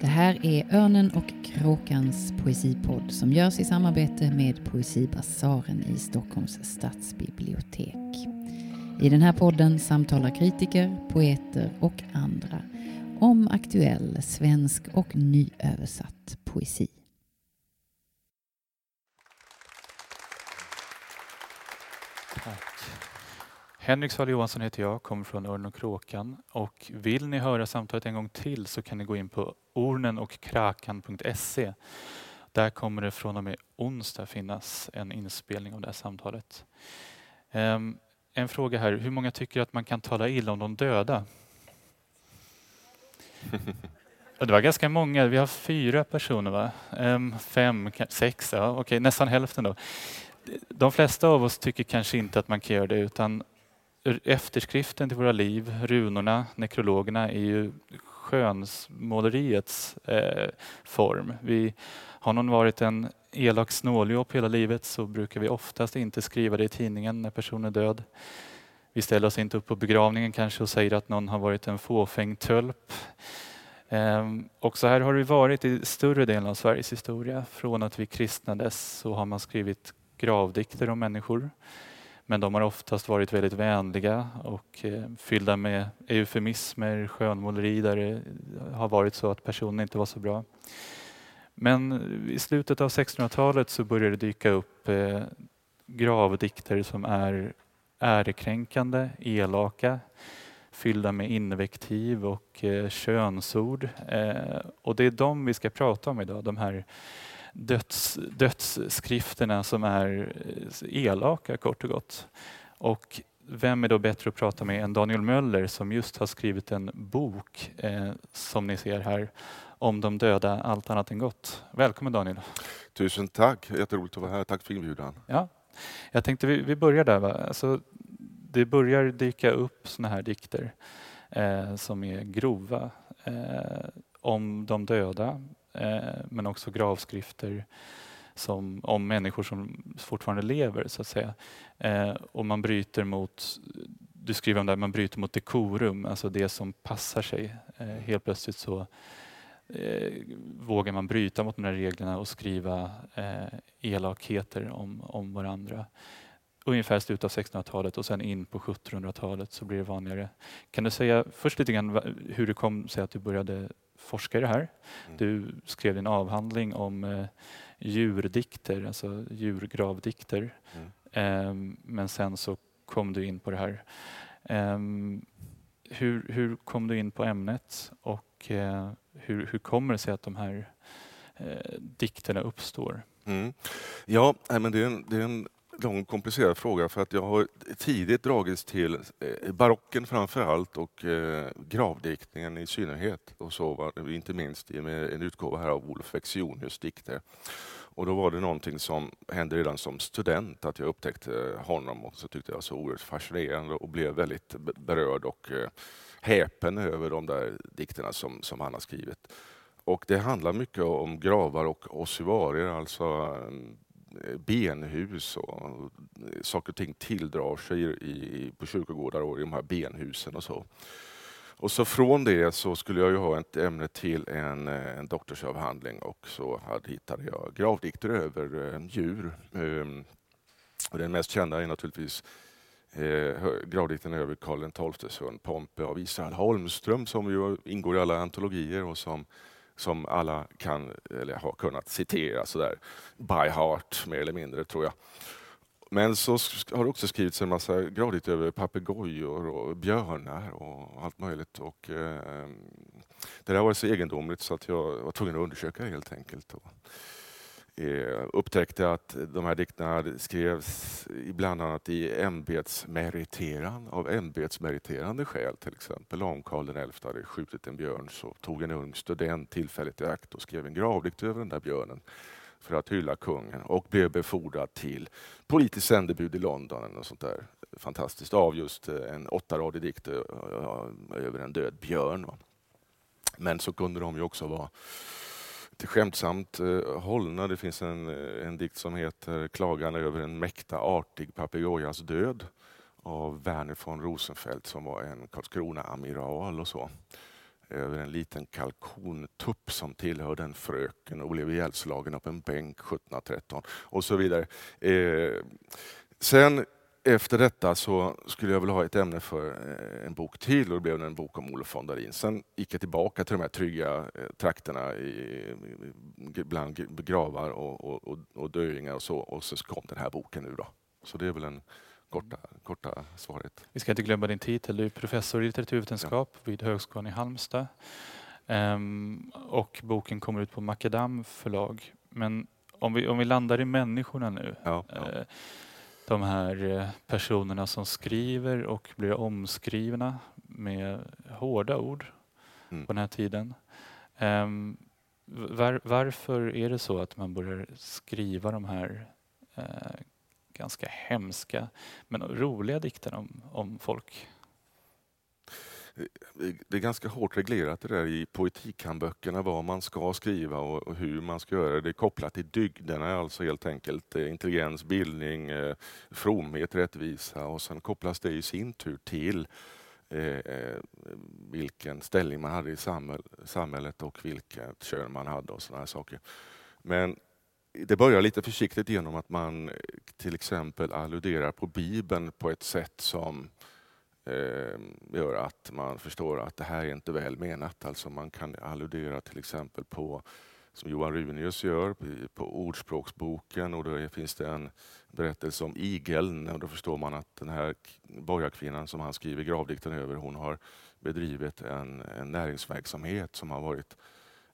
Det här är Örnen och kråkans poesipodd som görs i samarbete med Poesibasaren i Stockholms stadsbibliotek. I den här podden samtalar kritiker, poeter och andra om aktuell svensk och nyöversatt poesi. Henrik Sahl Johansson heter jag, kommer från Örn och kråkan. Och vill ni höra samtalet en gång till så kan ni gå in på ornenochkrakan.se. Där kommer det från och med onsdag finnas en inspelning av det här samtalet. Um, en fråga här, hur många tycker att man kan tala illa om de döda? Det var ganska många, vi har fyra personer va? Um, fem, sex, ja okej, nästan hälften då. De flesta av oss tycker kanske inte att man kan göra det utan efterskriften till våra liv, runorna, nekrologerna är ju skönsmåleriets eh, form. Vi, har någon varit en elak snåljåp hela livet så brukar vi oftast inte skriva det i tidningen när personen är död. Vi ställer oss inte upp på begravningen kanske och säger att någon har varit en fåfäng tölp. Ehm, och så här har det varit i större delen av Sveriges historia. Från att vi kristnades så har man skrivit gravdikter om människor. Men de har oftast varit väldigt vänliga och eh, fyllda med eufemismer, skönmåleri där det eh, har varit så att personen inte var så bra. Men eh, i slutet av 1600-talet så började det dyka upp gravdikter som är ärekränkande, elaka, fyllda med invektiv och könsord. Och det är de vi ska prata om idag, de här döds, dödsskrifterna som är eh, elaka kort och gott. Och vem är då bättre att prata med än Daniel Möller som just har skrivit en bok eh, som ni ser här om de döda, allt annat än gott. Välkommen Daniel. Tusen tack, jätteroligt att vara här. Tack för inbjudan. Ja, jag tänkte vi, vi börjar där. Va? Alltså, det börjar dyka upp såna här dikter eh, som är grova eh, om de döda, Eh, men också gravskrifter som, om människor som fortfarande lever så att säga. Eh, och man bryter mot, du skriver om det här, man bryter mot dekorum, alltså det som passar sig. Eh, helt plötsligt så eh, vågar man bryta mot de här reglerna och skriva eh, elakheter om, om varandra. Ungefär slutet av 1600-talet och sen in på 1700-talet så blir det vanligare. Kan du säga först lite grann hur det kom sig att du började forska i det här. Mm. Du skrev en avhandling om eh, djurdikter, alltså djurgravdikter. Mm. Eh, men sen så kom du in på det här. Eh, hur, hur kom du in på ämnet och eh, hur, hur kommer det sig att de här eh, dikterna uppstår? Mm. Ja, men det är en, det är en lång komplicerad fråga för att jag har tidigt dragits till eh, barocken framför allt och eh, gravdiktningen i synnerhet. Och så var inte minst med en utgåva här av Olof Wexionius dikter. Och då var det någonting som hände redan som student, att jag upptäckte honom och så tyckte jag var så oerhört fascinerande och blev väldigt berörd och eh, häpen över de där dikterna som, som han har skrivit. Och det handlar mycket om gravar och ossivarier, alltså mm, benhus och eh, saker och ting tilldrar sig i, på kyrkogårdar och i de här benhusen och så. Och så från det så skulle jag ju ha ett ämne till en, eh, en doktorsavhandling och så hade, hittade jag gravdikter över eh, djur. Eh, och den mest kända är naturligtvis eh, gravdikten över Karl XIIs son Pompe av Israel Holmström som ju ingår i alla antologier och som som alla kan, eller har kunnat citera sådär by heart, mer eller mindre, tror jag. Men så har det också skrivits en massa gradigt över papegojor och björnar och allt möjligt. Och, eh, det där var så egendomligt så att jag var tvungen att undersöka det helt enkelt. Och, eh, upptäckte att de här dikterna skrevs bland annat i ämbetsmeriteran, av ämbetsmeriterande skäl. Till exempel om Karl XI hade skjutit en björn så tog en ung student tillfället i akt och skrev en gravdikt över den där björnen för att hylla kungen och blev befordrad till politiskt sändebud i London. Och sånt där. Fantastiskt, av just eh, en åttaradig dikt eh, över en död björn. Men så kunde de ju också vara lite skämtsamt eh, hållna. Det finns en, eh, en dikt som heter Klagan över en mäkta artig papegojas död av Werner von Rosenfeldt som var en Karlskrona-amiral och så. över en liten kalkontupp som tillhörde en fröken och blev ihjälslagen upp en bänk 1713 och så vidare. Eh, sen efter detta så skulle jag vilja ha ett ämne för eh, en bok till och det blev en bok om Olof von Darin. Sen gick jag tillbaka till de här trygga eh, trakterna i, bland gravar och, och, och döingar och så och så kom den här boken nu då. Så det är väl en korta, korta svaret. Vi ska inte glömma din titel, du är professor i litteraturvetenskap ja. vid Högskolan i Halmstad. Um, och boken kommer ut på Makadam förlag. Men om vi, om vi landar i människorna nu. Ja, ja. Uh, de här eh, personerna som skriver och blir omskrivna med hårda ord mm. på den här tiden. Um, var, varför är det så att man börjar skriva de här uh, ganska hemska men roliga dikterna om, om folk? Det är ganska hårt reglerat det där i poetikhandböckerna vad man ska skriva och hur man ska göra det. Det är kopplat till dygderna, alltså helt enkelt eh, intelligens, bildning, eh, fromhet, rättvisa och sen kopplas det i sin tur till eh, eh vilken ställning man hade i samhället och vilket kön man hade och sådana saker. Men det börjar lite försiktigt genom att man till exempel alluderar på Bibeln på ett sätt som eh, Ehm, gör att man förstår att det här är inte väl menat. Alltså man kan alludera till exempel på, som Johan Runius gör, på Ordspråksboken. Och då finns det en berättelse om igeln. Och då förstår man att den här borgarkvinnan som han skriver gravdikten över, hon har bedrivit en, en näringsverksamhet som har varit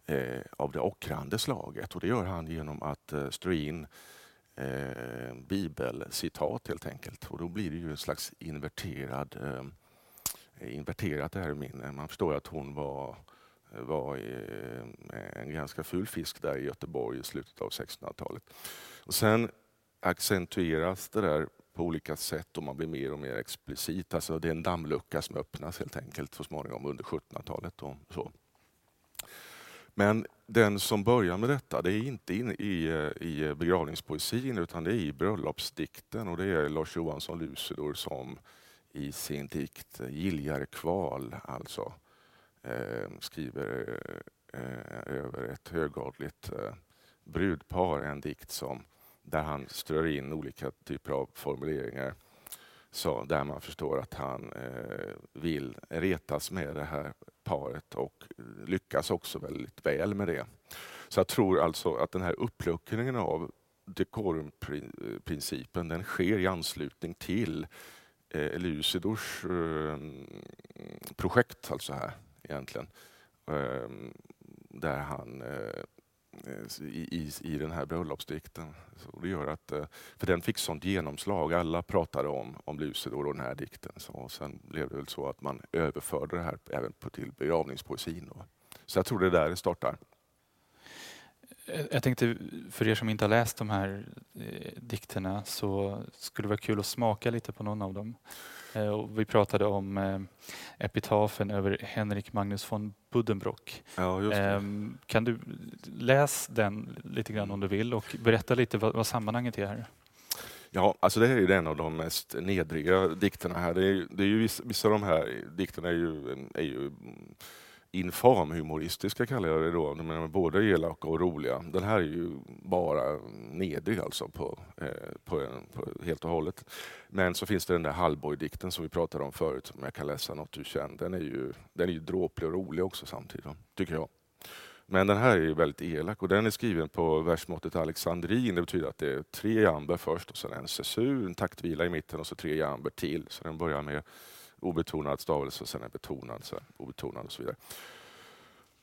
eh, av det ockrande slaget. Och det gör han genom att eh, strö in eh, bibelcitat helt enkelt. Och då blir det ju en slags inverterad, eh, inverterat ärminne. Man förstår att hon var, var eh, en ganska ful fisk där i Göteborg i slutet av 1600-talet. Och sen accentueras det där på olika sätt och man blir mer och mer explicit. Alltså det är en dammlucka som öppnas helt enkelt så småningom under 1700-talet. Och så. Men den som börjar med detta, det är inte in i, i begravningspoesin utan det är i bröllopsdikten. Och det är Lars Johansson Lucidor som i sin dikt Giljar kval alltså eh, skriver eh, över ett högadligt eh, brudpar en dikt som, där han strör in olika typer av formuleringar så där man förstår att han eh, vill retas med det här paret och lyckas också väldigt väl med det. Så jag tror alltså att den här uppluckringen av dekorumprincipen den sker i anslutning till eh, Lucidors eh, projekt, alltså här egentligen. Eh, där han eh, Eh, i, i, i den här bröllopsdikten. Så det gör att, eh, för den fick sånt genomslag. Alla pratade om, om Lucidor och den här dikten. Så, och sen blev det väl så att man överförde det här även på, till begravningspoesin. Då. Så jag tror det är där det startar. Eh, jag tänkte, för er som inte har läst de här eh, dikterna så skulle det vara kul att smaka lite på någon av dem. Eh, och vi pratade om eh, epitafen över Henrik Magnus von Buddenbrock. Ja, ehm, kan du läsa den lite grann om du vill och berätta lite vad, vad sammanhanget är här? Ja, alltså det här är en av de mest nedriga dikterna här. Det är, det är ju vissa, vissa av de här dikterna är ju, är ju infamhumoristiska kallar jag det då. De är både elaka och roliga. Den här är ju bara nedrig alltså på, eh, på, på, helt och hållet. Men så finns det den där Hallborg-dikten som vi pratade om förut, som jag kan läsa något du känner. Den är ju, den är ju dråplig och rolig också samtidigt, tycker jag. Men den här är ju väldigt elak och den är skriven på versmåttet alexandrin. Det betyder att det är tre jamber först och sen en cesur, en taktvila i mitten och så tre jamber till. Så den börjar med obetonad stavelse och sen en betonad, så obetonad och så vidare.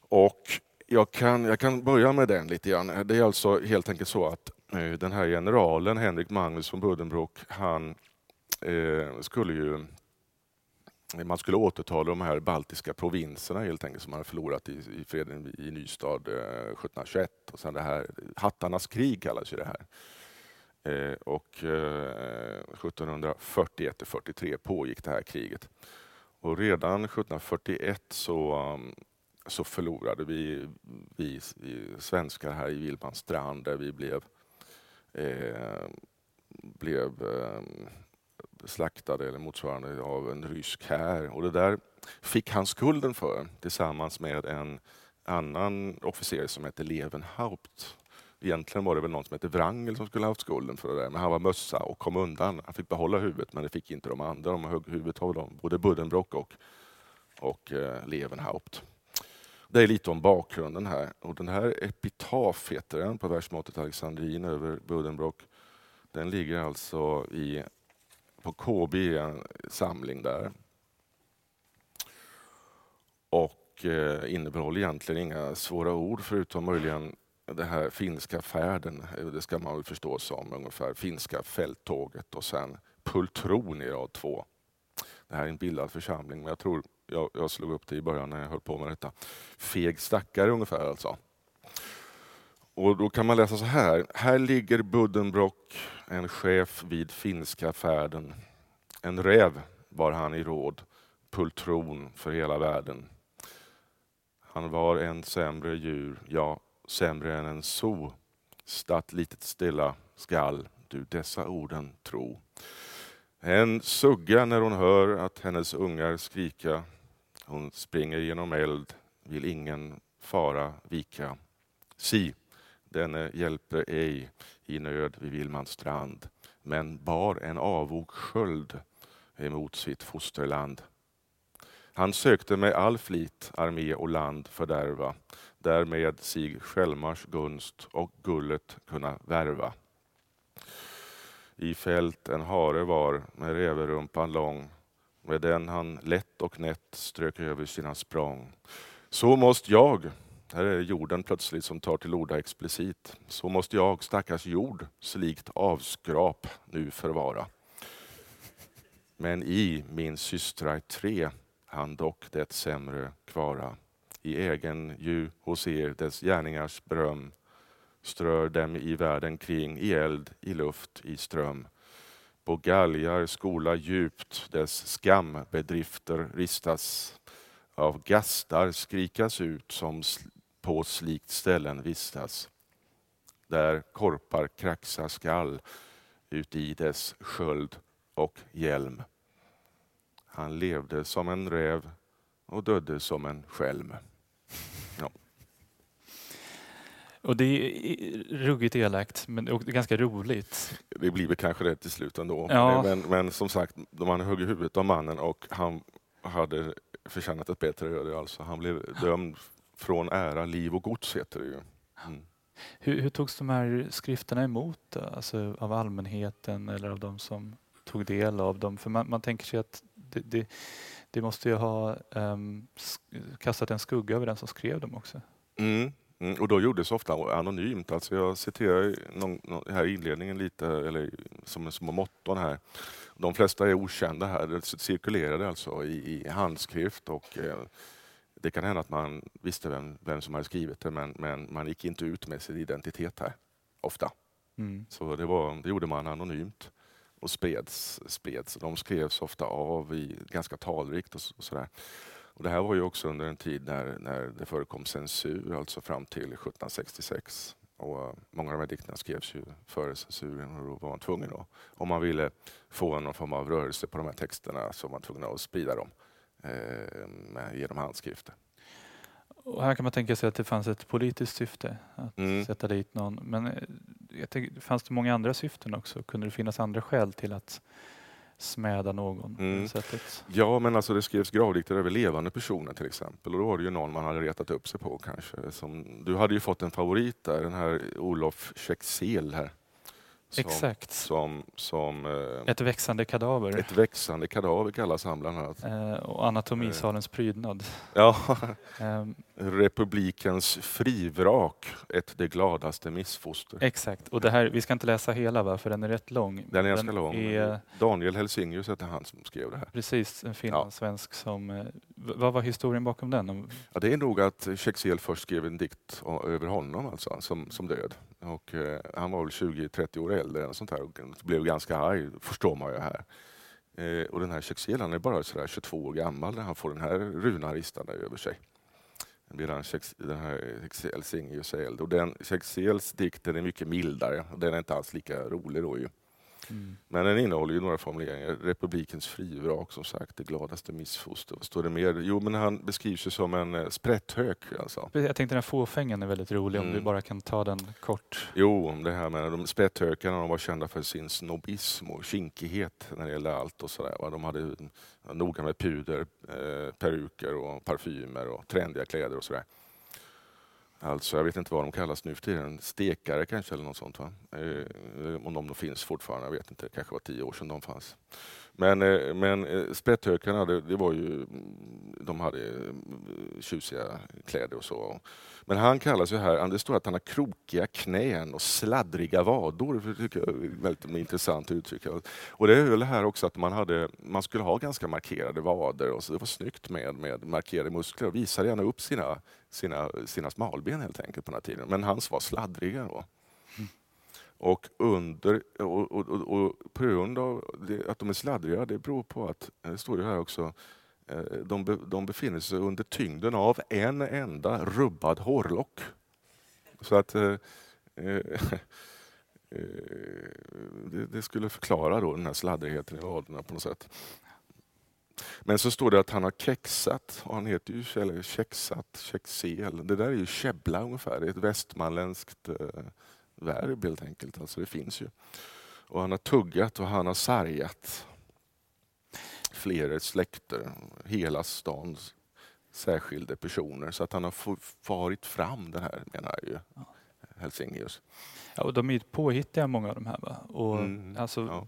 Och jag kan, jag kan börja med den lite grann. Det är alltså helt enkelt så att eh, den här generalen Henrik Magnus von Buddenbrock, han eh, skulle ju man skulle återta de här baltiska provinserna helt enkelt som man hade förlorat i, i freden i Nystad eh, 1721. Och sen det här, hattarnas krig kallas ju det här. Eh, och eh, 1741 43 pågick det här kriget. Och redan 1741 så, um, så förlorade vi, vi, vi svenskar här i Vilmanstrand där vi blev, eh, blev eh, slaktade eller motsvarande av en rysk här. Och det där fick han skulden för tillsammans med en annan officer som hette Levenhaupt. Egentligen var det väl någon som hette Wrangel som skulle ha haft skulden för det där, men han var mössa och kom undan. Han fick behålla huvudet, men det fick inte de andra. De högg huvudet av dem, både Buddenbrock och, och eh, Levenhaupt. Det är lite om bakgrunden här. Och den här epitaf heter den på versmåttet Alexandrin över Buddenbrock. Den ligger alltså i, på KB, en samling där. Och eh, innehåller egentligen inga svåra ord förutom möjligen det här finska färden, det ska man väl förstå som ungefär finska fälttåget och sen Pultron i rad två. Det här är en bildad församling, men jag tror jag, jag slog upp det i början när jag höll på med detta. Feg stackare ungefär alltså. Och då kan man läsa så här. Här ligger Buddenbrock, en chef vid finska färden. En räv var han i råd, pultron för hela världen. Han var en sämre djur, ja, sämre än en so. Statt litet stilla skall du dessa orden tro. En sugga när hon hör att hennes ungar skrika. Hon springer genom eld, vill ingen fara vika. Si, denne hjälper ej i nöd vid Vilmans strand, men bar en avog sköld emot sitt fosterland. Han sökte med all flit armé och land fördärva, därmed sig Skälmars gunst och gullet kunna värva. I fält en hare var med räverumpan lång, med den han lätt och nätt strök över sina språng. Så måste jag, här är jorden plötsligt som tar till orda explicit, så måste jag, stackars jord, slikt avskrap nu förvara. Men i min systrar tre han dock det sämre kvara. I egen ju hos er dess gärningars beröm strör dem i världen kring i eld, i luft, i ström. På galgar skola djupt dess skambedrifter ristas. Av gastar skrikas ut som på slikt ställen vistas. Där korpar kraxa skall uti dess sköld och hjälm. Han levde som en räv och dödde som en skälm. Ja. Och det är ruggigt elakt, men och ganska roligt. Det blir väl kanske det till slut ändå. Ja. Men, men som sagt, man högg i huvudet av mannen och han hade förtjänat ett bättre öde. Alltså. Han blev dömd från ära, liv och gods, heter det ju. Mm. Hur, hur togs de här skrifterna emot? Alltså av allmänheten eller av de som tog del av dem? För man, man tänker sig att det, det, det måste ju ha um, kastat en skugga över den som skrev dem också. Mm. Mm, och då gjordes ofta anonymt. Alltså jag citerar någon, någon, här inledningen lite, eller som små motton här. De flesta är okända här. Det cirkulerade alltså i, i handskrift och eh, det kan hända att man visste vem, vem som hade skrivit det men, men man gick inte ut med sin identitet här, ofta. Mm. Så det, var, det gjorde man anonymt och spreds. spreds. De skrevs ofta av i, ganska talrikt och, och sådär. Och det här var ju också under en tid när, när det förekom censur, alltså fram till 1766. Och uh, många av de här dikterna skrevs ju före censuren och då var man tvungen att, om man ville få någon form av rörelse på de här texterna så var man tvungen att sprida dem eh, genom handskrifter. Och här kan man tänka sig att det fanns ett politiskt syfte att Mm. sätta dit någon. Men eh, jag tänker, fanns det många andra syften också? Kunde det finnas andra skäl till att smäda någon på Mm. sättet? Ja, men alltså det skrevs gravdikter över levande personer till exempel. Och då var det ju någon man hade retat upp sig på kanske. Som, du hade ju fått en favorit där, den här Olof Kexel här. Som, Exakt. Som, som eh, Ett växande kadaver. ett växande kadaver kallas han bland annat. Eh, och anatomisalens prydnad. Ja, Eh, republikens frivrak, ett det gladaste missfoster. exakt. Och det här, vi ska inte läsa hela va, för den är rätt lång. Den är ganska lång. är Daniel Helsingius hette han som skrev det här. precis en finlandssvensk som... eh, Vad var historien bakom den? Ja, det är nog att Kexel först skrev en dikt över honom alltså, som, som död. Och, eh, han var väl 20-30 år äldre eller sånt här och blev ganska arg, förstår man ju här. Eh, och den här Kexel han är bara sådär 22 år gammal när han får den här runan ristande över sig. Medan den här Helsingius är äldre. Och den, Kexels dikten är mycket mildare och den är inte alls lika rolig då ju. Mm. Men den innehåller ju några formuleringar. Republikens frivrak, som sagt, det gladaste missfoster. Vad står det mer? Jo, men han beskrivs ju som en eh, sprätthök. Alltså. Jag tänkte den här fåfängan är väldigt rolig, mm. om du bara kan ta den kort. Jo, det här med de sprätthökarna, de var kända för sin snobism och kinkighet när det gällde allt och sådär. De hade noga med puder, eh, peruker och parfymer och trendiga kläder och sådär. Alltså, jag vet inte vad de kallas nu för tiden. Stekare kanske eller något sånt. Va? Eh, om de finns fortfarande, jag vet inte. Det kanske var tio år sedan de fanns. Men, eh, men eh, sprätthökarna, det, det, var ju, de hade eh, tjusiga kläder och så. Men han kallas ju här, det står att han har krokiga knän och sladdriga vador. Det tycker jag är väldigt intressant uttryck. Och det är väl här också att man, hade, man skulle ha ganska markerade vader och så det var snyggt med, med markerade muskler och visade gärna upp sina, sina, sina smalben helt enkelt på den här tiden. Men hans var sladdriga. Då. Och, under, och, och, och, på grund av det, att de är sladdriga, det beror på att, eh, det står det här också, eh, de, be, de befinner sig under tyngden av en enda rubbad hårlock. Så att eh, eh, eh det, det, skulle förklara då den här sladdrigheten i vaderna på något sätt. Men så står det att han har kexat, och han heter ju eller kexat, kexel. Det där är ju käbbla ungefär, det är ett västmanländskt verb helt enkelt. Alltså det finns ju. Och han har tuggat och han har sargat flera släkter, hela stans särskilda personer. Så att han har farit fram det här, menar ju ja. Helsingnius. Ja, och de är påhittiga många av de här. Va? Och mm, alltså, ja.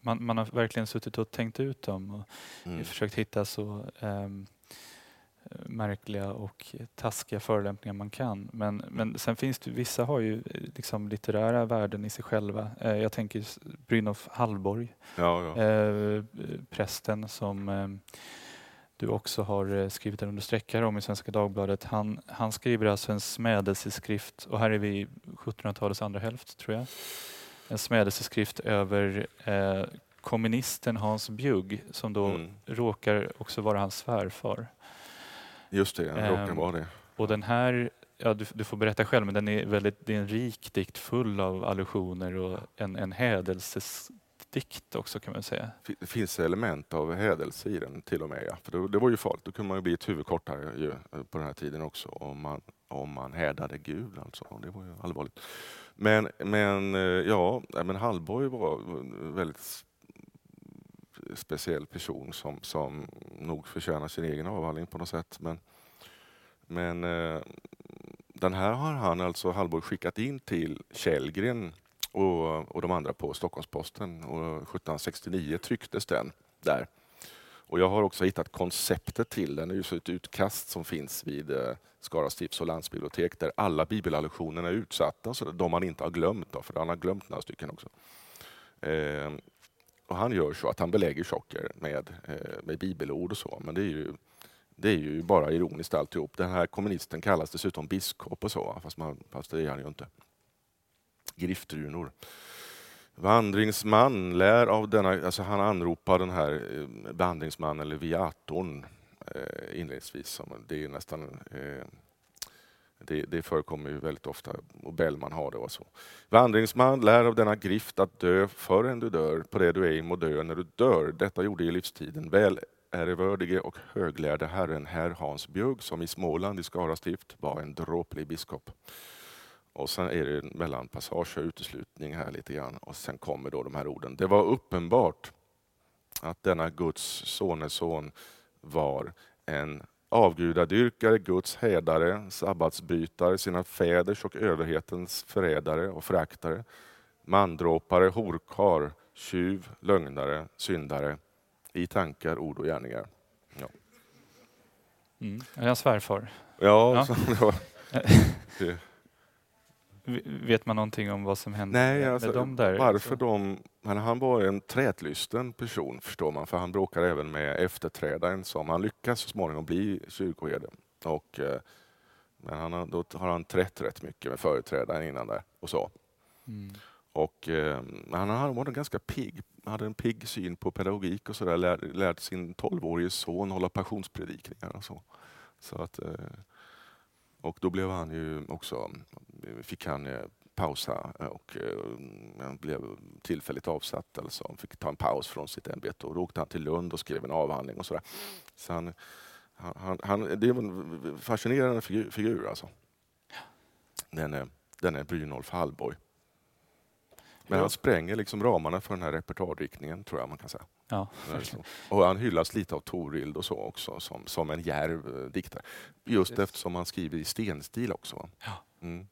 man, man, har verkligen suttit och tänkt ut dem och mm. försökt hitta så um, märkliga och taskiga förolämpningar man kan. Men, men sen finns det, vissa har ju liksom litterära värden i sig själva. Eh, jag tänker Brynolf Hallborg, ja, ja. Eh, prästen som eh, du också har skrivit en understreckare om i Svenska Dagbladet. Han, han skriver alltså en smädelseskrift, och här är vi i 1700-talets andra hälft tror jag. En smädelseskrift över eh, kommunisten Hans Bjugg som då mm. råkar också vara hans svärfar. Just det, råkar ehm, vara det. Och den här, ja, du, du, får berätta själv, men den är väldigt, det är en rik dikt full av allusioner och en, en hädelsesdikt också kan man säga. Det finns element av hädelse i den till och med. Ja. För det, det var ju farligt, då kunde man ju bli ett huvud kortare ju, på den här tiden också om man, om man hädade Gud. Alltså. Det var ju allvarligt. Men, men eh, ja, men Hallborg var väldigt speciell person som, som nog förtjänar sin egen avhandling på något sätt. Men, men eh, den här har han alltså Hallborg skickat in till Källgren och, och de andra på Stockholms-Posten och 1769 trycktes den där. Och jag har också hittat konceptet till den. Det är ju ett utkast som finns vid eh, Skara stifts och landsbibliotek där alla bibelallusionerna är utsatta, så de man inte har glömt. Då, för han har glömt några stycken också. Eh, och han gör så att han belägger socker med, eh, med bibelord och så, men det är ju det är ju bara ironiskt alltihop. Den här kommunisten kallas dessutom biskop och så, fast, man, fast det är han ju inte. Griftrunor. Vandringsman, lär av denna, alltså han anropar den här eh, vandringsmannen eller viatorn eh, inledningsvis. Det är nästan eh, det, det förekommer ju väldigt ofta och Bellman har det och så. Vandringsman, lär av denna grift att dö förrän du dör, på det du ej må dö när du dör. Detta gjorde i livstiden väl ärevördige och höglärde herren herr Hans Bjugg, som i Småland i Skara stift var en dråplig biskop. Och sen är det en mellanpassage och uteslutning här lite grann och sen kommer då de här orden. Det var uppenbart att denna Guds soneson var en avgudadyrkare, Guds hädare, sabbatsbrytare, sina fäders och överhetens förrädare och föraktare, mandråpare, horkar, tjuv, lögnare, syndare, i tankar, ord och gärningar. Ja. Mm. Jag svärfar. Ja, ja. Vet man någonting om vad som hände Nej, med, alltså, dem där? Varför de, men han var en trätlysten person förstår man, för han bråkar även med efterträdaren som han lyckas så småningom bli kyrkoherde. Och, eh, men han har, då har han trätt rätt mycket med företrädaren innan där och så. Mm. Och, eh, han var ganska pigg, hade en pigg syn på pedagogik och sådär. Lär, lärde sin tolvårige son hålla passionspredikningar och så. så att, eh, och då blev han ju också, fick han eh, pausa och eh, blev tillfälligt avsatt. Alltså, han fick ta en paus från sitt ämbete och då åkte han till Lund och skrev en avhandling och sådär. Så han, han, han, det är en fascinerande figur, figur alltså. Den är, den är Brynolf Hallborg. Men han spränger liksom ramarna för den här repertoarriktningen, tror jag man kan säga. Ja, och han hyllas lite av Torild och så också, som, som en djärv eh, diktare. Just Precis. eftersom han skriver i stenstil också. Ja. Mm.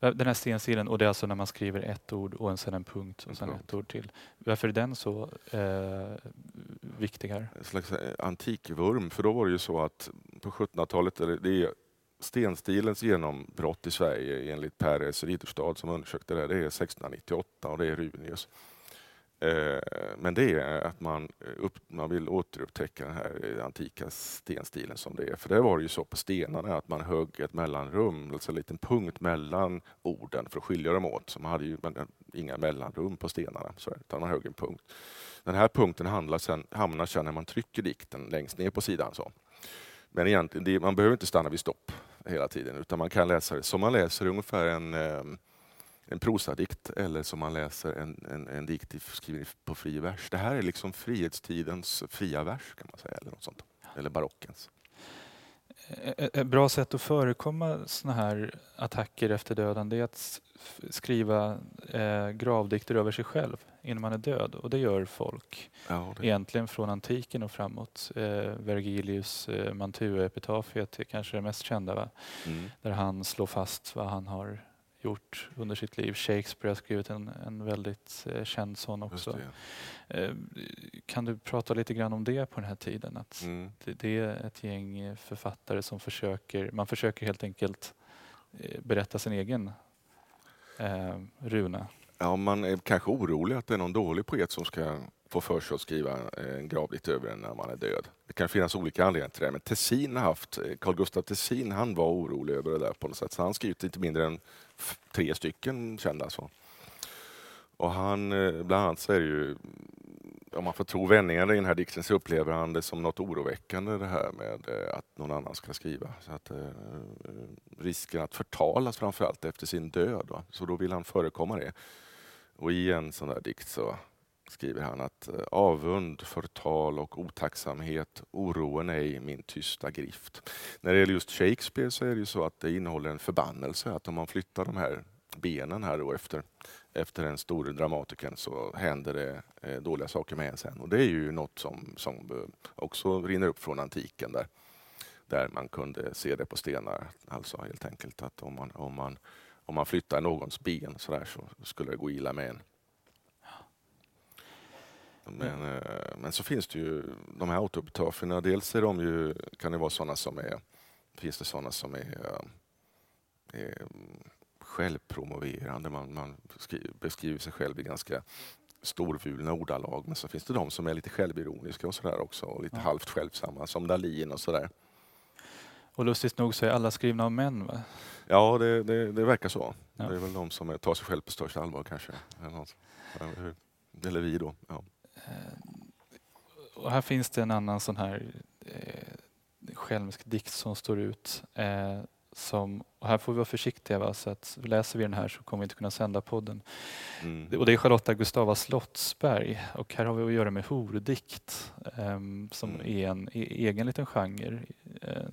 Den här stenstilen, och det är alltså när man skriver ett ord och sen en punkt och sen mm. ett ord till. Varför är den så eh, viktig här? En slags eh, antikvurm, för då var det ju så att på 1700-talet, det är stenstilens genombrott i Sverige enligt Per S. Ridderstad som undersökte det, det är 1698 och det är Runius. Eh, men det är att man, eh, upp, man vill återupptäcka den här eh, antika stenstilen som det är. För det var det ju så på stenarna att man högg ett mellanrum, alltså en liten punkt mellan orden för att skilja dem åt. Så man hade ju inga mellanrum på stenarna, så utan man högg en punkt. Den här punkten hamnar sen, hamnar sen när man trycker dikten längst ner på sidan. Så. Men egentligen, man behöver inte stanna vid stopp hela tiden utan man kan läsa det som man läser ungefär en ehm, en prosadikt eller som man läser en, en, en dikt skriven på fri vers. Det här är liksom frihetstidens fria vers kan man säga, eller något sånt. Eller barockens. Ett bra sätt att förekomma såna här attacker efter döden det är att skriva eh, gravdikter över sig själv innan man är död. Och det gör folk ja, det... egentligen från antiken och framåt. Eh, Vergilius eh, Mantua-epitafiet är kanske det mest kända. Mm. Där han slår fast vad han har gjort under sitt liv. Shakespeare har skrivit en, en väldigt eh, känd sån också. Eh, kan du prata lite grann om det på den här tiden? Att mm. det, det, är ett gäng författare som försöker, man försöker helt enkelt eh, berätta sin egen eh, runa. Ja, man är kanske orolig att det är någon dålig poet som ska få för sig att skriva en gravdikt över en när man är död. Det kan finnas olika anledningar till det, men Tessin har haft, eh, Carl Gustaf Tessin, han var orolig över det där på något sätt, så han skrivit inte mindre än tre stycken kända. Så. Och han, eh, bland annat så är det ju, om man får tro vändningarna i den här dikten, så upplever han det som något oroväckande det här med eh, att någon annan ska skriva. Så att, eh, risken att förtalas framförallt efter sin död. Va? Så då vill han förekomma det. Och i en sån där dikt så skriver han att eh, avund, förtal och otacksamhet oroen ej min tysta grift. När det gäller just Shakespeare så är det ju så att det innehåller en förbannelse att om man flyttar de här benen här då efter, efter den store dramatikern så händer det eh, dåliga saker med en sen. Och det är ju något som, som eh, också rinner upp från antiken där, där man kunde se det på stenar. Alltså helt enkelt att om man, om man, om man flyttar någons ben så, där, så skulle det gå illa med en. Men, mm. men så finns det ju de här autobiografierna. Dels är de ju, kan det vara sådana som är, finns det sådana som är, eh, är självpromoverande. Man, man skriver, beskriver sig själv i ganska storvulna ordalag. Men så finns det de som är lite självironiska och sådär också. Och lite ja. halvt självsamma som Dalin och sådär. Och lustigt nog så är alla skrivna av män va? Ja, det, det, det verkar så. Ja. Det är väl de som tar sig själv på största allvar kanske. Eller, eller vi då. Ja. Eh, och här finns det en annan sån här eh, skälmsk dikt som står ut. Eh, som, och här får vi vara försiktiga, va? så att läser vi den här så kommer vi inte kunna sända podden. Mm. Och det är Charlotta Gustava Slottsberg och här har vi att göra med hordikt eh, som mm. är en e egen liten genre. Eh,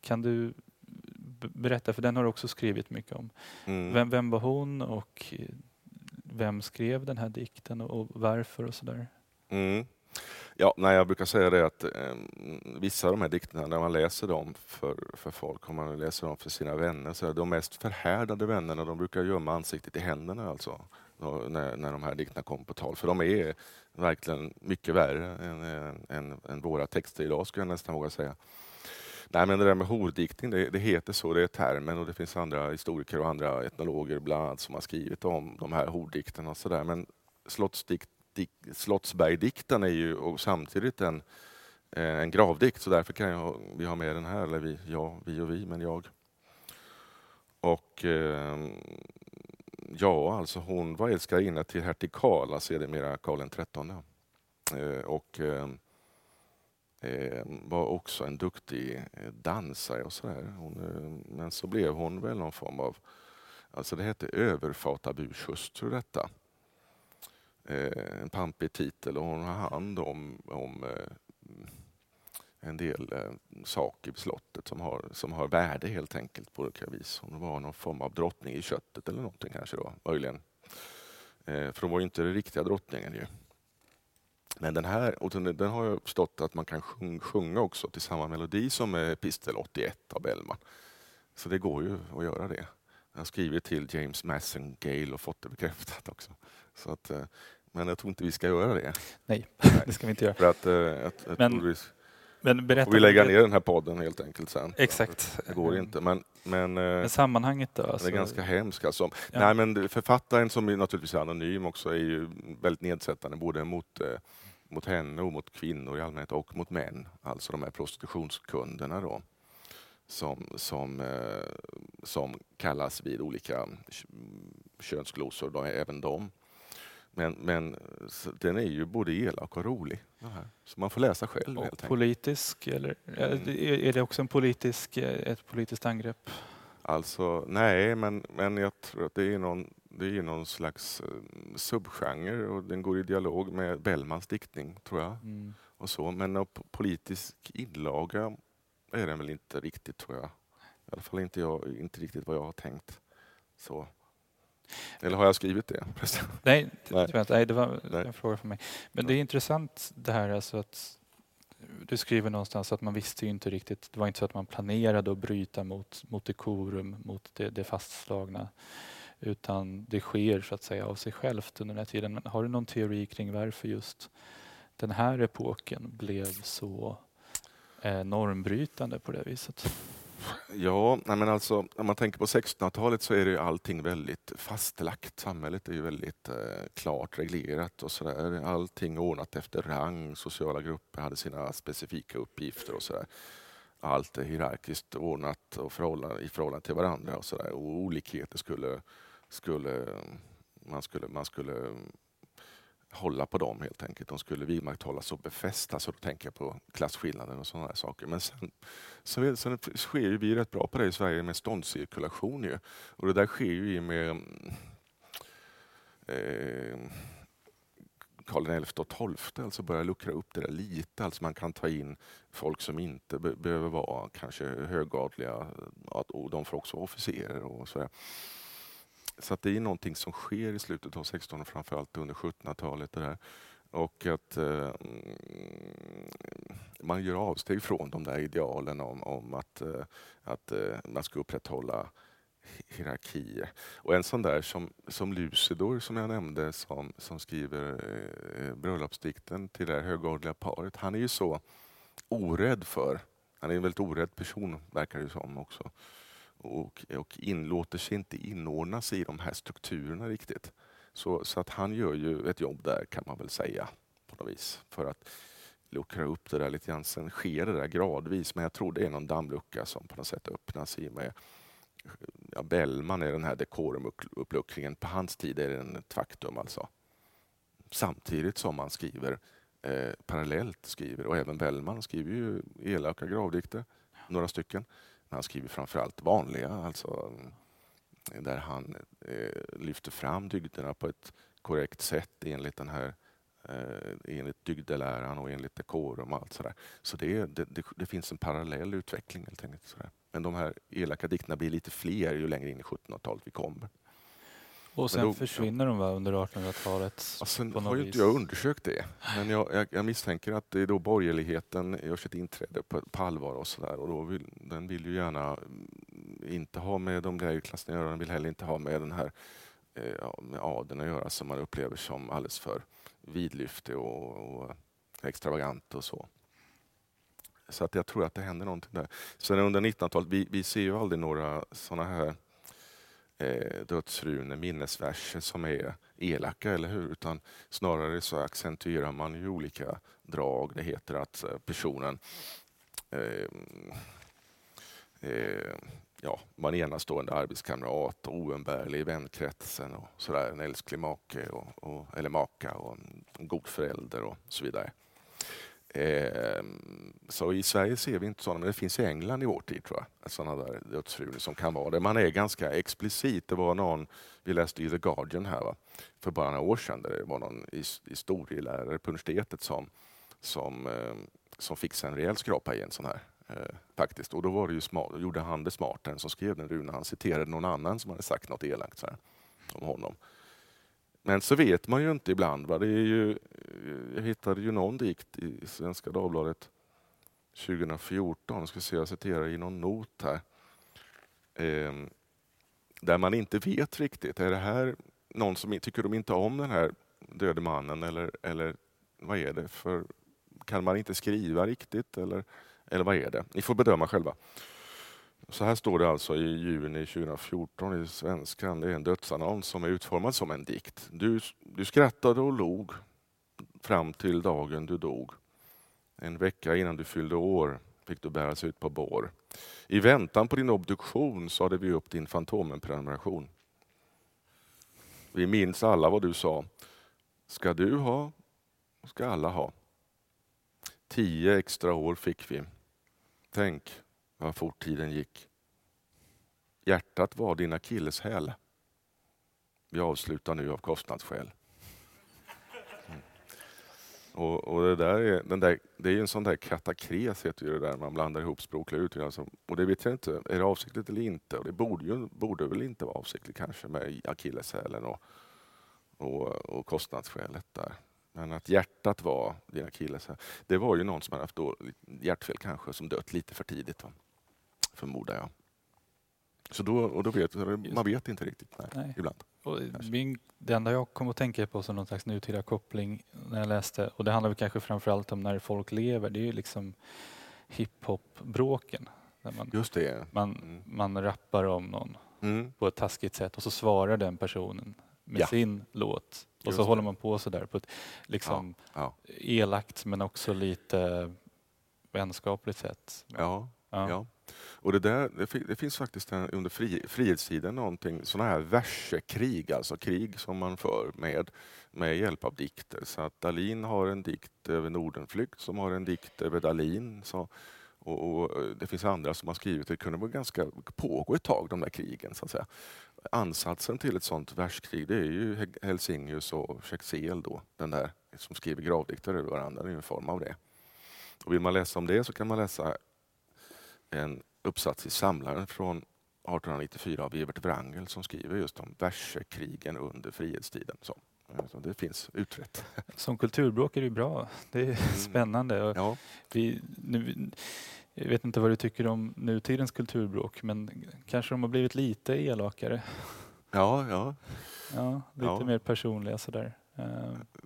kan du berätta, för den har du också skrivit mycket om. Mm. Vem, vem var hon och vem skrev den här dikten och, och varför och sådär? Mm. Ja, nej, jag brukar säga det att eh, vissa av de här dikterna, när man läser dem för, för folk, om man läser dem för sina vänner, så är de mest förhärdade vännerna, de brukar gömma ansiktet i händerna alltså, när, när de här dikterna kommer på tal. För de är verkligen mycket värre än, än, än, än våra texter idag, skulle jag nästan våga säga. Nej, men det där med hordiktning, det, det, heter så, det är termen och det finns andra historiker och andra etnologer bland annat som har skrivit om de här horddikterna och sådär. Men slottsdikt Slottsbergdikten är ju och samtidigt en, eh, en gravdikt så därför kan jag, vi ha med den här, eller vi, ja, vi och vi, men jag. Och eh, ja, alltså hon var älskarinna till hertig Karl, alltså sedermera Karl XIII. Eh, och eh, var också en duktig eh, dansare och sådär. Ehm, men så blev hon väl någon form av Alltså det hette överfataburshustru detta. Eh, en pampig titel och hon har hand om, om eh, en del eh, saker i slottet som har, som har värde helt enkelt på olika vis. Hon var någon form av drottning i köttet eller någonting kanske då, möjligen. Eh, för hon var ju inte den riktiga drottningen ju. Men den här, och den, den har jag förstått att man kan sjung, sjunga också till samma melodi som eh, Epistel 81 av Bellman. Så det går ju att göra det. Jag har skrivit till James Massengale och fått det bekräftat också. Så att, eh, men jag tror inte vi ska göra det. Nej, det ska vi inte göra. För att, eh, att, att men, men berätta vi lägga ner den här podden helt enkelt sen. Exakt. Det går inte. Men, men, eh, men sammanhanget då? Alltså. Det är ganska hemskt. Alltså. Ja. Nej, men författaren som är naturligtvis är anonym också är ju väldigt nedsättande både mot, mot henne och mot kvinnor i allmänhet och mot män. Alltså de här prostitutionskunderna då som, som, eh, som kallas vid olika könsglosor, då, även de. Men, men den är ju både elak och rolig. Så man får läsa själv. Och politisk, eller mm. är det också en politisk, eh, ett politiskt angrepp? Alltså, nej, men, men jag tror att det är någon, det är någon slags uh, subgenre och den går i dialog med Bellmans diktning, tror jag. Mm. Och så. Men politisk inlaga är den väl inte riktigt tror jag. I alla fall inte, jag, inte riktigt vad jag har tänkt. Så. Eller har jag skrivit det? Nej, nej. nej det var nej. en fråga för mig. Men det är intressant det här alltså att du skriver någonstans att man visste ju inte riktigt, det var inte så att man planerade att bryta mot, mot dekorum, mot det, det fastslagna. Utan det sker så att säga av sig självt under den här tiden. Men har du någon teori kring varför just den här epoken blev så eh, normbrytande på det viset? Ja, nej men alltså, om man tänker på 1600-talet så är det allting väldigt fastlagt. Samhället är ju väldigt eh, klart reglerat och sådär. Allting ordnat efter rang. Sociala grupper hade sina specifika uppgifter och sådär. Allt är hierarkiskt ordnat och förhållande, i förhållande till varandra och sådär. Och olikheter skulle, skulle, man skulle, man skulle hålla på dem helt enkelt. De skulle vidmakthållas och befästas. Och då tänker jag på klasskillnaden och sådana saker. Men sen, sen, sen sker ju vi rätt bra på det i Sverige med ståndscirkulation. Ju. Och det där sker ju i och med eh, Karl XI och XII alltså börjar luckra upp det där lite. Alltså man kan ta in folk som inte be behöver vara kanske högadliga och de får också vara officerer och sådär. Så att det är någonting som sker i slutet av 1600 och framförallt under 1700-talet. Och att eh, mm, man gör avsteg från de där idealen om, om att, eh, att eh, man ska upprätthålla hierarkier. Och en sån där som, som Lucidor som jag nämnde som, som skriver eh, bröllopsdikten till det här högadliga paret. Han är ju så orädd för, han är en väldigt orädd person verkar det som också och, och inlåter sig inte inordnas i de här strukturerna riktigt. Så, så att han gör ju ett jobb där kan man väl säga på något vis för att luckra upp det där lite grann. Sen sker det där gradvis men jag tror det är någon dammlucka som på något sätt öppnas i och med ja, Bellman är den här dekorumuppluckringen. På hans tid är det ett faktum alltså. Samtidigt som man skriver eh, parallellt skriver och även Bellman skriver ju elaka gravdikter, några stycken. Han skriver framförallt vanliga, alltså där han eh, lyfter fram dygderna på ett korrekt sätt enligt den här eh, enligt dygdeläran och enligt dekorum och allt sådär. Så det, det, det, det, finns en parallell utveckling helt enkelt. Sådär. Men de här elaka dikterna blir lite fler ju längre in i 1700-talet vi kommer. Och sen försvinner de va, under 1800-talet? Sen har ju inte jag undersökt det. Men jag, jag, jag, misstänker att det är då borgerligheten gör sitt inträde på, på allvar och sådär. Och då vill, den vill ju gärna mm, inte ha med de lägre klasserna att göra. Den vill heller inte ha med den här eh, med adeln att göra som man upplever som alldeles för vidlyftig och, och extravagant och så. Så att jag tror att det händer någonting där. Sen under 1900-talet, vi, vi ser ju aldrig några sådana här eh, dödsrune, minnesverser som är elaka, eller hur? Utan snarare så accentuerar man ju olika drag. Det heter att eh, personen eh, eh, ja, man är enastående arbetskamrat och oumbärlig i vänkretsen och sådär, en älsklig make och, och, eller maka och en god förälder och så vidare. Eh, så i Sverige ser vi inte sådana, men det finns i England i vår tid tror jag. Sådana där dödsrunor som kan vara det. Man är ganska explicit. Det var någon, vi läste i The Guardian här va? för bara några år sedan, där det var någon historielärare på universitetet som, som, eh, som fick sig en rejäl skrapa i en sån här. Eh, faktiskt. Och då var det ju smart, då gjorde han det smartare som skrev den runan. Han citerade någon annan som hade sagt något elakt så här, om honom. Men så vet man ju inte ibland. Va? Det är ju, jag hittade ju någon dikt i Svenska Dagbladet 2014, Jag ska se, jag citerar i någon not här. Eh, där man inte vet riktigt, är det här någon som tycker de inte om den här döde mannen eller, eller vad är det? För kan man inte skriva riktigt eller, eller vad är det? Ni får bedöma själva. Så här står det alltså i juni 2014 i Svenskan. Det är en dödsannons som är utformad som en dikt. Du, du skrattade och log fram till dagen du dog. En vecka innan du fyllde år fick du bäras ut på bår. I väntan på din obduktion sade vi upp din Fantomen-prenumeration. Vi minns alla vad du sa. Ska du ha, ska alla ha. Tio extra år fick vi. Tänk vad fort tiden gick. Hjärtat var din akilleshäl. Vi avslutar nu av kostnadsskäl. Och, och, det, där är, den där, det är en sån där katakres, heter ju det där, man blandar ihop språkliga uttryck. Alltså, och det vet jag inte, är det avsiktligt eller inte? Och det borde, ju, borde väl inte vara avsiktligt kanske med akilleshälen och, och, och kostnadsskälet där. Men att hjärtat var din akilleshäl, det var ju någon som hade haft då, hjärtfel kanske, som dött lite för tidigt. Va? förmodar jag. Så då, och då vet man vet inte riktigt nej, nej. ibland. Och min, det enda jag kom att tänka på som någon slags nutida koppling när jag läste, och det handlar väl kanske framförallt om när folk lever, det är ju liksom hiphop-bråken. Man, Just det. Man, mm. man rappar om någon mm. på ett taskigt sätt och så svarar den personen med ja. sin låt. Och Just så det. håller man på sådär på ett liksom ja. Ja. elakt men också lite vänskapligt sätt. Ja ja. Och det, där, det, finns faktiskt en, under fri, frihetstiden någonting, sådana här versekrig, alltså krig som man för med, med hjälp av dikter. Så att Dalin har en dikt över Nordenflykt som har en dikt över Dalin. Så, och, och, eh, det finns andra som har skrivit, det kunde vara ganska pågå ett tag de där krigen. Så att säga. Ansatsen till ett sånt verskrig det är ju Helsingius och Schexel då, den där som skriver gravdikter över varandra, det är en form av det. Och vill man läsa om det så kan man läsa en uppsats i Samlaren från 1894 av Evert Wrangel som skriver just om versekrigen under frihetstiden. Så, så det finns utrett. Som kulturbråk är det bra. Det är mm. spännande. Ja. Vi, nu, jag vet inte vad du tycker om nutidens kulturbråk men kanske de har blivit lite elakare. Ja, ja. Ja, lite ja. mer personliga sådär.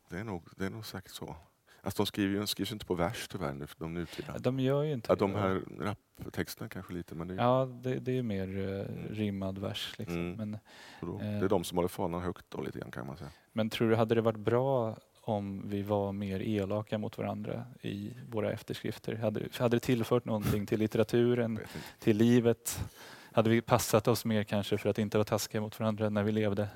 Det är, nog, det är nog säkert så. Alltså de skriver ju skrivs inte på vers tyvärr, nu, de nutida. De gör ju inte ja, De här raptexterna kanske lite. Men det är... Ja, det, det är mer uh, rimmad vers. Liksom. Mm. Men, då, det är de som håller fanan högt då lite grann kan man säga. Men tror du, hade det varit bra om vi var mer elaka mot varandra i våra efterskrifter? Hade, hade det tillfört någonting till litteraturen, till livet? Hade vi passat oss mer kanske för att inte vara taskiga mot varandra när vi levde?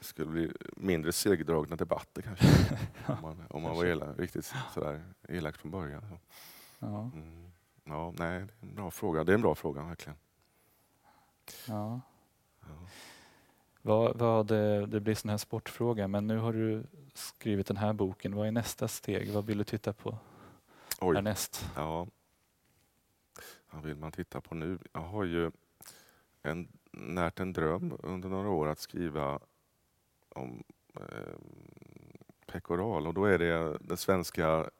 Skulle bli mindre segdragna debatter kanske. om man, om man var elak, riktigt sådär elak från början. Så. Ja. Mm. ja, nej, det är en bra fråga. Det är en bra fråga verkligen. Ja. ja. Vad, vad det, det blir sån här sportfråga, men nu har du skrivit den här boken. Vad är nästa steg? Vad vill du titta på Oj. härnäst? Ja. Vad vill man titta på nu? Jag har ju en, närt en dröm under några år att skriva om eh, pekoral och då är det det svenska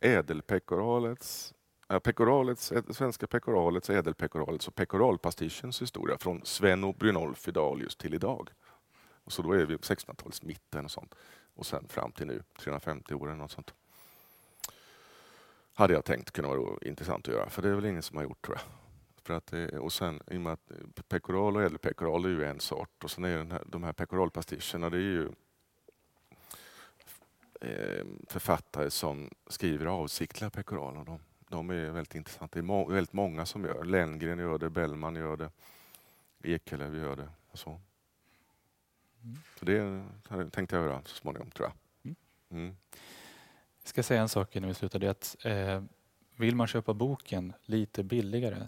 ädelpekoralets äh, pekoralets, svenska pekoralets, ädelpekoralets och pekoralpastischens historia från Sven Brynolf i just till idag. Och så då är vi 1600-talets mitten och sånt. Och sen fram till nu, 350 år eller något sånt. Hade jag tänkt kunna vara intressant att göra, för det är väl ingen som har gjort tror jag. För att det, och sen, i och med att pekoral och ädelpekoral är ju en sort och sen är den här, de här pekoralpastischerna det är ju eh, författare som skriver avsiktliga pekoraler. De, de är väldigt intressanta. Det är må, väldigt många som gör Lenngren gör det, Bellman gör det, Ekelöf gör det. Och så. Så det tänkte jag göra så småningom tror jag. Mm. Mm. Jag ska säga en sak innan vi slutar. Det att, eh, vill man köpa boken lite billigare eh,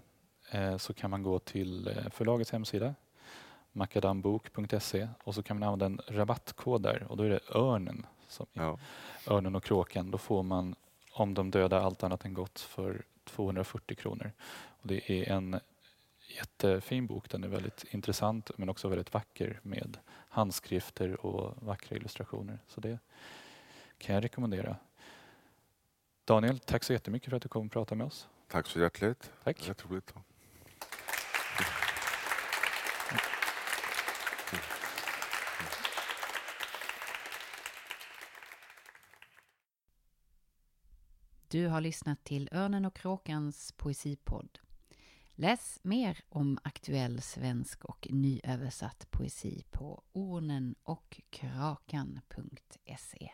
så kan man gå till eh, förlagets hemsida makadambok.se och så kan man använda en rabattkod där och då är det Örnen, som Ja. Örnen och kråkan. Då får man Om de dödar allt annat än gott för 240 kronor. Och det är en jättefin bok. Den är väldigt intressant men också väldigt vacker med handskrifter och vackra illustrationer. Så det kan jag rekommendera. Daniel, tack så jättemycket för att du kom och pratade med oss. Tack så hjärtligt. Tack. Jätteroligt. Du har lyssnat till Örnen och kråkans poesipodd. Läs mer om aktuell svensk och nyöversatt poesi på ornenochkrakan.se